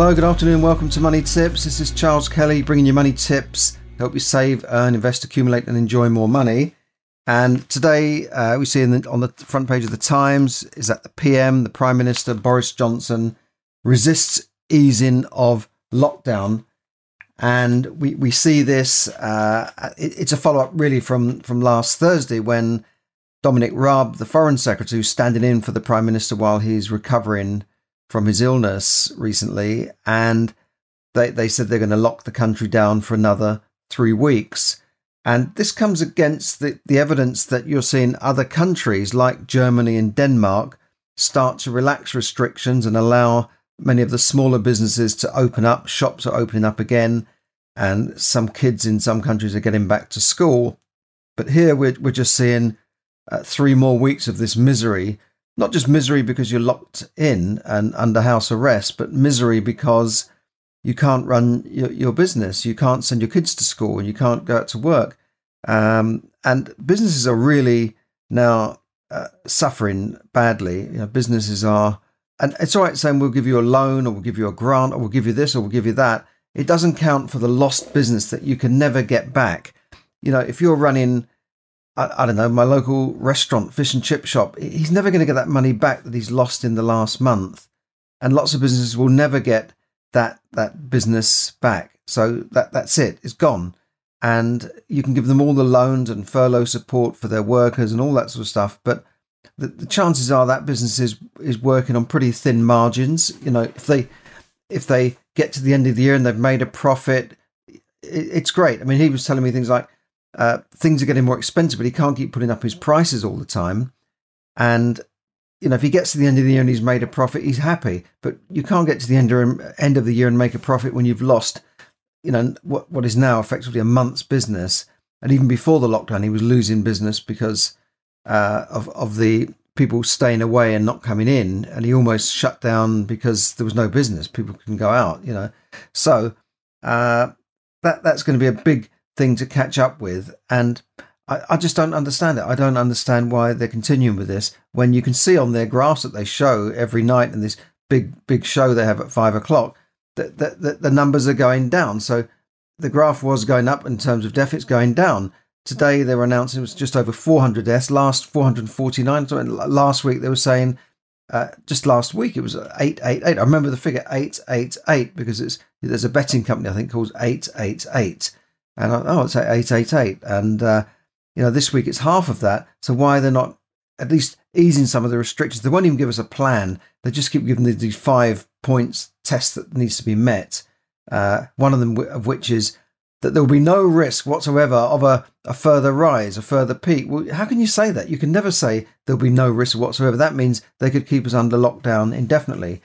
Hello, good afternoon. Welcome to Money Tips. This is Charles Kelly bringing you money tips, help you save, earn, invest, accumulate, and enjoy more money. And today uh, we see the, on the front page of the Times is that the PM, the Prime Minister Boris Johnson, resists easing of lockdown. And we, we see this, uh, it, it's a follow up really from, from last Thursday when Dominic Raab, the Foreign Secretary, who's standing in for the Prime Minister while he's recovering from his illness recently, and they, they said they're going to lock the country down for another three weeks. And this comes against the, the evidence that you're seeing other countries like Germany and Denmark start to relax restrictions and allow many of the smaller businesses to open up. Shops are opening up again, and some kids in some countries are getting back to school. But here we're, we're just seeing uh, three more weeks of this misery not just misery because you're locked in and under house arrest, but misery because you can't run your, your business, you can't send your kids to school, and you can't go out to work. Um, and businesses are really now uh, suffering badly. You know, businesses are, and it's all right saying we'll give you a loan or we'll give you a grant or we'll give you this or we'll give you that. It doesn't count for the lost business that you can never get back. You know, if you're running I, I, don't know, my local restaurant, fish and chip shop, he's never going to get that money back that he's lost in the last month. And lots of businesses will never get that that business back. So that that's it. It's gone. And you can give them all the loans and furlough support for their workers and all that sort of stuff. But the, the chances are that business is is working on pretty thin margins. You know, if they if they get to the end of the year and they've made a profit, it, it's great. I mean, he was telling me things like uh, things are getting more expensive, but he can't keep putting up his prices all the time. And you know, if he gets to the end of the year and he's made a profit, he's happy. But you can't get to the end of, end of the year and make a profit when you've lost, you know, what what is now effectively a month's business. And even before the lockdown, he was losing business because uh, of of the people staying away and not coming in, and he almost shut down because there was no business. People couldn't go out, you know. So uh, that that's going to be a big thing to catch up with. And I, I, just don't understand it. I don't understand why they're continuing with this when you can see on their graphs that they show every night in this big, big show they have at five o'clock that, that, that the numbers are going down. So the graph was going up in terms of death, it's going down. Today they were announcing it was just over 400 deaths. Last 449. So last week they were saying, uh, just last week it was 888. I remember the figure 888 because it's there's a betting company I think called 888 and I, oh, it's 888. And, uh, you know, this week it's half of that. So why they're they not at least easing some of the restrictions? They won't even give us a plan. They just keep giving these five points test that needs to be met. Uh, one of them of which is that there will be no risk whatsoever of a, a further rise, a further peak. Well, how can you say that? You can never say there'll be no risk whatsoever. That means they could keep us under lockdown indefinitely.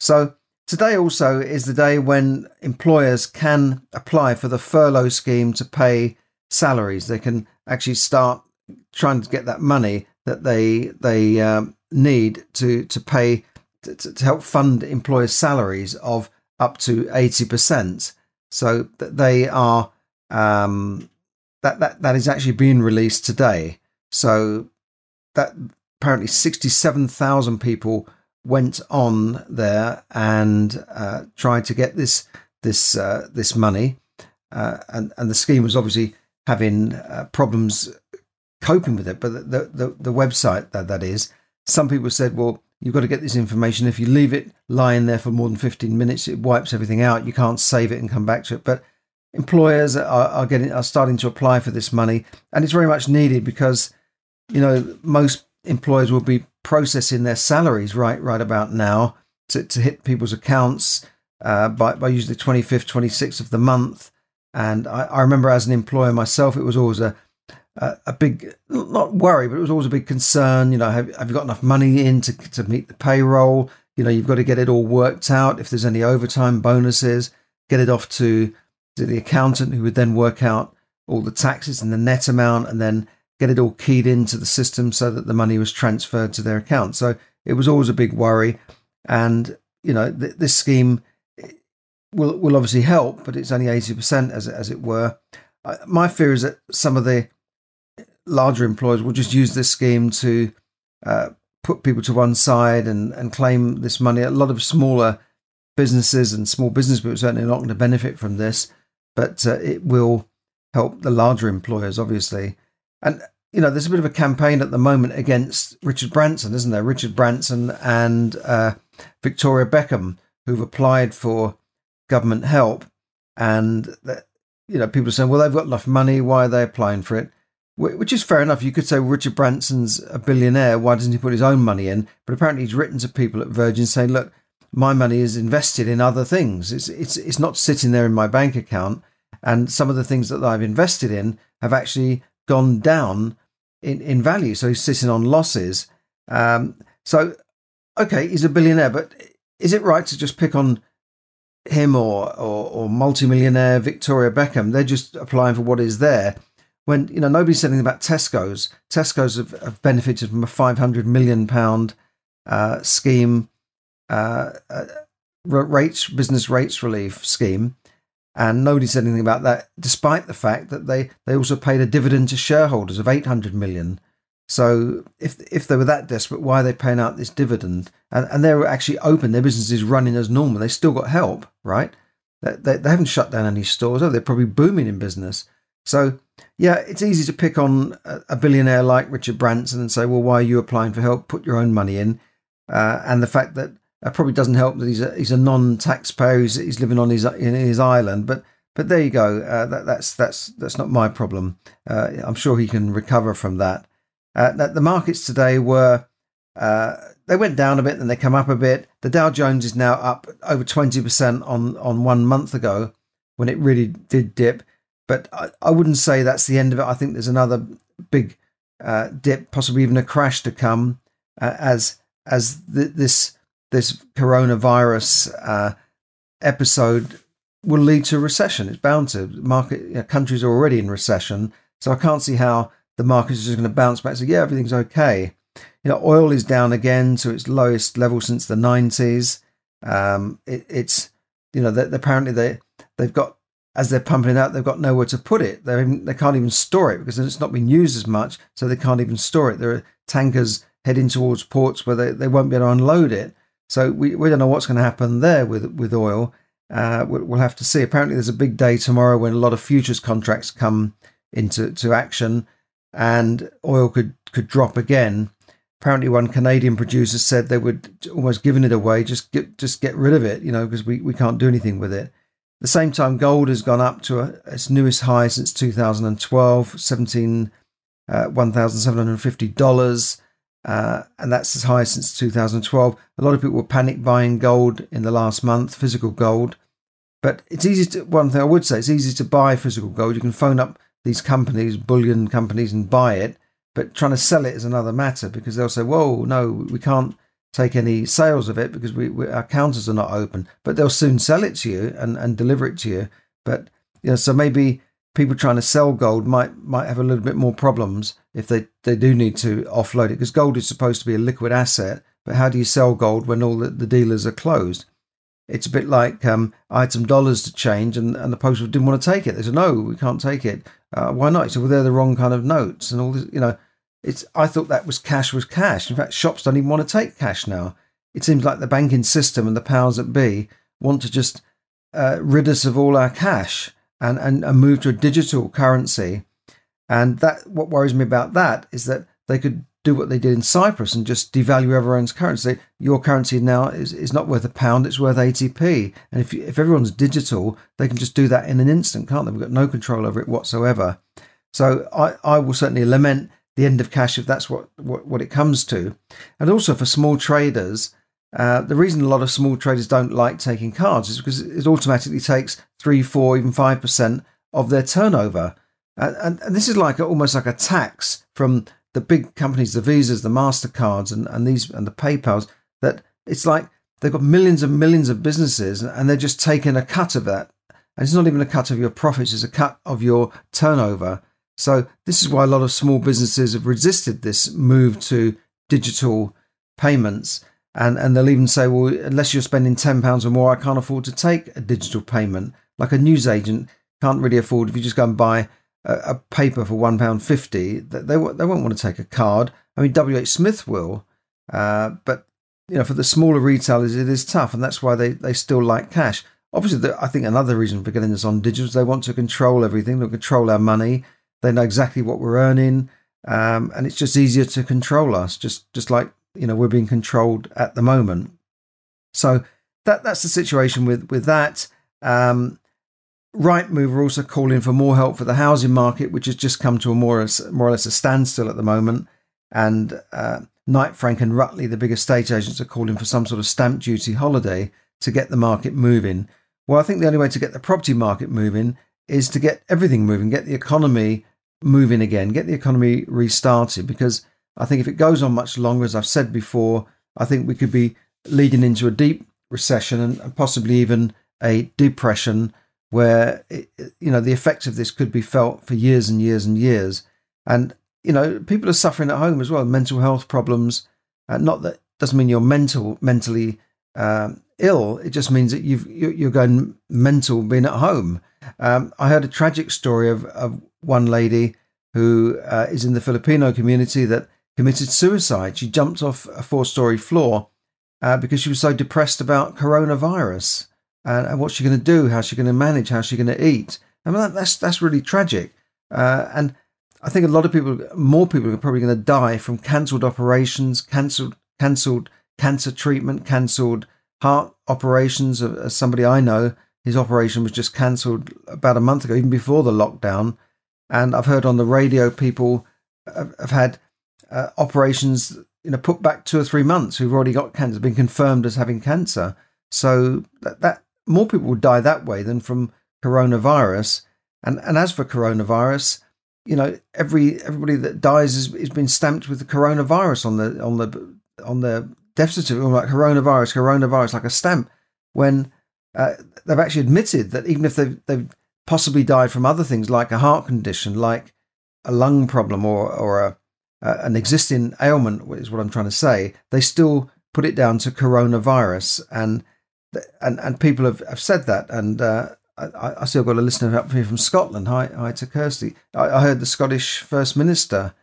So Today also is the day when employers can apply for the furlough scheme to pay salaries. They can actually start trying to get that money that they they um, need to to pay to, to, help fund employers' salaries of up to eighty percent. So that they are um, that that that is actually being released today. So that apparently sixty seven thousand people went on there and uh, tried to get this this uh, this money, uh, and and the scheme was obviously having uh, problems coping with it. But the, the the website that that is, some people said, well, you've got to get this information. If you leave it lying there for more than fifteen minutes, it wipes everything out. You can't save it and come back to it. But employers are, are getting are starting to apply for this money, and it's very much needed because you know most employers will be processing their salaries right right about now to, to hit people's accounts uh, by, by usually the 25th, 26th of the month. And I, I remember as an employer myself, it was always a, a, a, big, not worry, but it was always a big concern. You know, have, have you got enough money in to, to meet the payroll? you know, you've got to get it all worked out. If there's any overtime bonuses, get it off to, to the accountant who would then work out all the taxes and the net amount and then get it all keyed into the system so that the money was transferred to their account. So it was always a big worry. And, you know, th- this scheme will, will obviously help, but it's only 80% as, as it were. My fear is that some of the larger employers will just use this scheme to uh, put people to one side and, and claim this money. A lot of smaller businesses and small business people certainly not going to benefit from this, but uh, it will help the larger employers, obviously. And you know, there's a bit of a campaign at the moment against Richard Branson, isn't there? Richard Branson and uh, Victoria Beckham, who've applied for government help, and that, you know, people are saying, well, they've got enough money. Why are they applying for it? Which is fair enough. You could say well, Richard Branson's a billionaire. Why doesn't he put his own money in? But apparently, he's written to people at Virgin saying, look, my money is invested in other things. It's it's it's not sitting there in my bank account. And some of the things that I've invested in have actually gone down in, in value. So he's sitting on losses. Um, so, okay, he's a billionaire, but is it right to just pick on him or, or, or multimillionaire Victoria Beckham? They're just applying for what is there. When you know nobody's saying about Tesco's. Tesco's have, have benefited from a 500 million pound uh, scheme, uh, uh, rates business rates relief scheme, and nobody said anything about that, despite the fact that they, they also paid a dividend to shareholders of 800 million. So if if they were that desperate, why are they paying out this dividend? And, and they're actually open, their business is running as normal. They still got help, right? They, they, they haven't shut down any stores. Oh, they're probably booming in business. So yeah, it's easy to pick on a billionaire like Richard Branson and say, well, why are you applying for help? Put your own money in. Uh, and the fact that probably doesn't help that he's a, he's a non-taxpayer. He's, he's living on his in his island, but but there you go. Uh, that, that's that's that's not my problem. Uh, I'm sure he can recover from that. Uh, the markets today were uh, they went down a bit, then they come up a bit. The Dow Jones is now up over 20% on on one month ago when it really did dip. But I, I wouldn't say that's the end of it. I think there's another big uh, dip, possibly even a crash to come uh, as as th- this this coronavirus uh, episode will lead to recession. It's bound to. Market you know, countries are already in recession, so I can't see how the market is just going to bounce back. So yeah, everything's okay. You know, oil is down again to its lowest level since the 90s. Um, it, it's you know, they, apparently they they've got as they're pumping it out, they've got nowhere to put it. They they can't even store it because it's not been used as much, so they can't even store it. There are tankers heading towards ports where they, they won't be able to unload it. So we, we don't know what's going to happen there with with oil. Uh, we'll have to see. Apparently, there's a big day tomorrow when a lot of futures contracts come into to action, and oil could could drop again. Apparently, one Canadian producer said they would almost giving it away, just get just get rid of it, you know, because we, we can't do anything with it. At the same time, gold has gone up to a, its newest high since 2012, 17, uh, $1,750. Uh, and that's as high since 2012. A lot of people were panic buying gold in the last month, physical gold. But it's easy to, one thing I would say, it's easy to buy physical gold. You can phone up these companies, bullion companies, and buy it. But trying to sell it is another matter because they'll say, whoa, no, we can't take any sales of it because we, we, our counters are not open. But they'll soon sell it to you and, and deliver it to you. But, you know, so maybe people trying to sell gold might might have a little bit more problems if they, they do need to offload it because gold is supposed to be a liquid asset. But how do you sell gold when all the, the dealers are closed? It's a bit like um, I had some dollars to change and, and the post didn't want to take it. They said, no, we can't take it. Uh, why not? So well, they're the wrong kind of notes and all this, you know, it's, I thought that was cash was cash. In fact, shops don't even want to take cash now. It seems like the banking system and the powers that be want to just uh, rid us of all our cash and, and, and move to a digital currency. And that what worries me about that is that they could do what they did in Cyprus and just devalue everyone's currency. Your currency now is, is not worth a pound, it's worth 80p. And if, you, if everyone's digital, they can just do that in an instant, can't they? We've got no control over it whatsoever. So I, I will certainly lament the end of cash if that's what, what, what it comes to. And also for small traders, uh, the reason a lot of small traders don't like taking cards is because it automatically takes three, four, even five percent of their turnover, and, and, and this is like a, almost like a tax from the big companies, the Visas, the Mastercards, and, and these and the PayPal's. That it's like they've got millions and millions of businesses and they're just taking a cut of that. And it's not even a cut of your profits, it's a cut of your turnover. So this is why a lot of small businesses have resisted this move to digital payments. And, and they'll even say, well, unless you're spending £10 or more, I can't afford to take a digital payment. Like a newsagent can't really afford, if you just go and buy a, a paper for £1.50, they, they, they won't want to take a card. I mean, WH Smith will, uh, but you know, for the smaller retailers, it is tough, and that's why they, they still like cash. Obviously, the, I think another reason for getting this on digital is they want to control everything. They control our money. They know exactly what we're earning, um, and it's just easier to control us. Just just like you know, we're being controlled at the moment. So that that's the situation with with that. Um, Rightmove are also calling for more help for the housing market, which has just come to a more more or less a standstill at the moment. And uh, Knight Frank and Rutley, the big estate agents, are calling for some sort of stamp duty holiday to get the market moving. Well, I think the only way to get the property market moving is to get everything moving, get the economy moving again, get the economy restarted. Because I think if it goes on much longer, as I've said before, I think we could be leading into a deep recession and possibly even a depression where you know the effects of this could be felt for years and years and years. And you know, people are suffering at home as well, mental health problems. Uh, not that doesn't mean you're mental mentally um, ill. It just means that you've you're going mental being at home. Um, I heard a tragic story of, of one lady who uh, is in the Filipino community that committed suicide. She jumped off a four-story floor uh, because she was so depressed about coronavirus and, and what's she going to do? How's she going to manage? How's she going to eat? I mean, that, that's that's really tragic. Uh, and I think a lot of people, more people are probably going to die from cancelled operations, cancelled cancelled cancer treatment, cancelled heart operations. As somebody I know, his operation was just cancelled about a month ago, even before the lockdown. And I've heard on the radio people have had uh, operations, you know, put back two or three months who've already got cancer, been confirmed as having cancer. So that, that more people would die that way than from coronavirus. And and as for coronavirus, you know, every everybody that dies is, is been stamped with the coronavirus on the on the on the death certificate, like coronavirus, coronavirus, like a stamp. When uh, they've actually admitted that even if they've they've possibly died from other things like a heart condition, like a lung problem or or a, uh, an existing ailment, is what I'm trying to say, they still put it down to coronavirus, and and and people have, have said that, and uh, I, I still got a listener up here from Scotland. Hi, hi to Kirsty. I, I heard the Scottish First Minister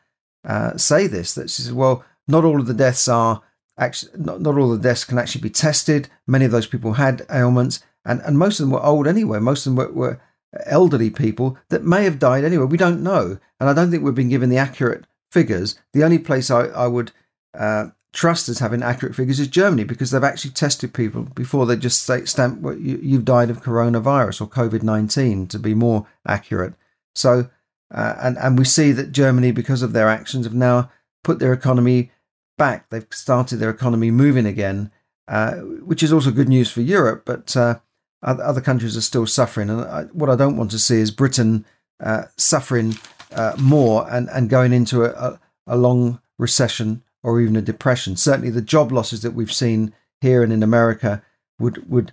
uh, say this that she said, "Well, not all of the deaths are actually not, not all the deaths can actually be tested. Many of those people had ailments, and and most of them were old anyway. Most of them were, were elderly people that may have died anyway. We don't know, and I don't think we've been given the accurate figures. The only place I, I would uh, trust as having accurate figures is Germany because they've actually tested people before they just say, stamp well, you, have died of coronavirus or COVID 19 to be more accurate. So, uh, and, and we see that Germany, because of their actions, have now put their economy back. They've started their economy moving again, uh, which is also good news for Europe, but uh, other countries are still suffering. And I, what I don't want to see is Britain uh, suffering uh, more and, and going into a, a, long recession or even a depression. Certainly, the job losses that we've seen here and in America would would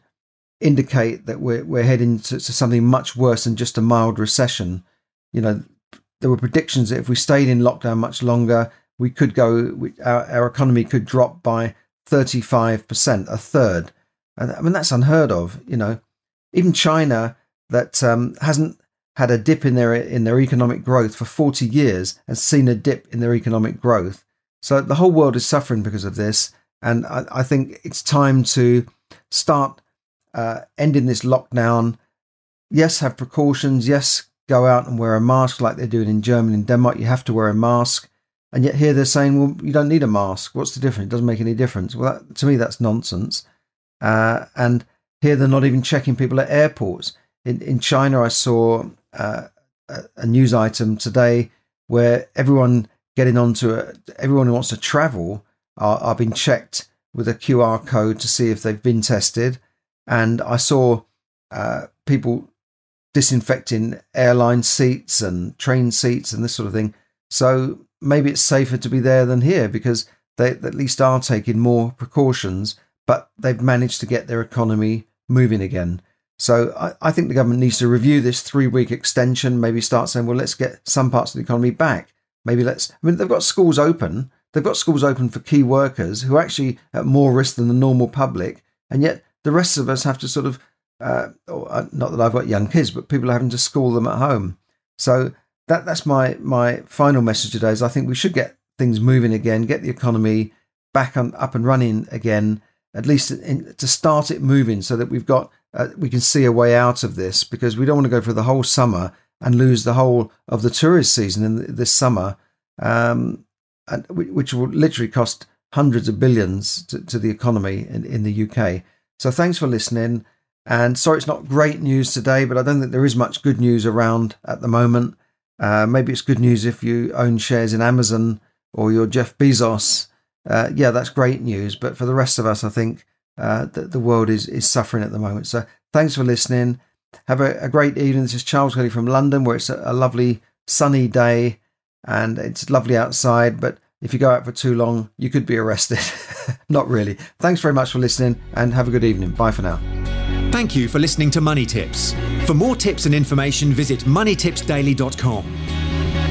indicate that we're we're heading to, to something much worse than just a mild recession. You know, there were predictions that if we stayed in lockdown much longer, we could go, we, our, our economy could drop by 35%, a third. And I mean, that's unheard of. You know, even China, that um, hasn't had a dip in their in their economic growth for 40 years, and seen a dip in their economic growth. So the whole world is suffering because of this. And I, I think it's time to start uh, ending this lockdown. Yes, have precautions. Yes, go out and wear a mask like they're doing in Germany and Denmark. You have to wear a mask. And yet here they're saying, well, you don't need a mask. What's the difference? It doesn't make any difference. Well, that, to me, that's nonsense. Uh, and here they're not even checking people at airports. In, in China, I saw uh, a, a news item today where everyone getting onto it. Everyone who wants to travel are, are being checked with a QR code to see if they've been tested. And I saw uh, people disinfecting airline seats and train seats and this sort of thing. So maybe it's safer to be there than here because they at least are taking more precautions. but they've managed to get their economy moving again. So I, I think the government needs to review this three week extension, maybe start saying, well, let's get some parts of the economy back. Maybe let's, I mean, they've got schools open. They've got schools open for key workers who are actually at more risk than the normal public. And yet the rest of us have to sort of, uh, uh not that I've got young kids, but people are having to school them at home. So that that's my my final message today is I think we should get things moving again, get the economy back on, up and running again, at least in, to start it moving so that we've got uh, we can see a way out of this because we don't want to go for the whole summer and lose the whole of the tourist season in this summer, um, and, which will literally cost hundreds of billions to, to the economy in, in the UK. So thanks for listening. And sorry, it's not great news today, but I don't think there is much good news around at the moment. Uh, maybe it's good news if you own shares in Amazon or you're Jeff Bezos. Uh, yeah, that's great news. But for the rest of us, I think uh, that the world is, is suffering at the moment. So thanks for listening. Have a, a great evening. This is Charles Kelly from London, where it's a, a lovely sunny day and it's lovely outside. But if you go out for too long, you could be arrested. Not really. Thanks very much for listening and have a good evening. Bye for now. Thank you for listening to Money Tips. For more tips and information, visit moneytipsdaily.com.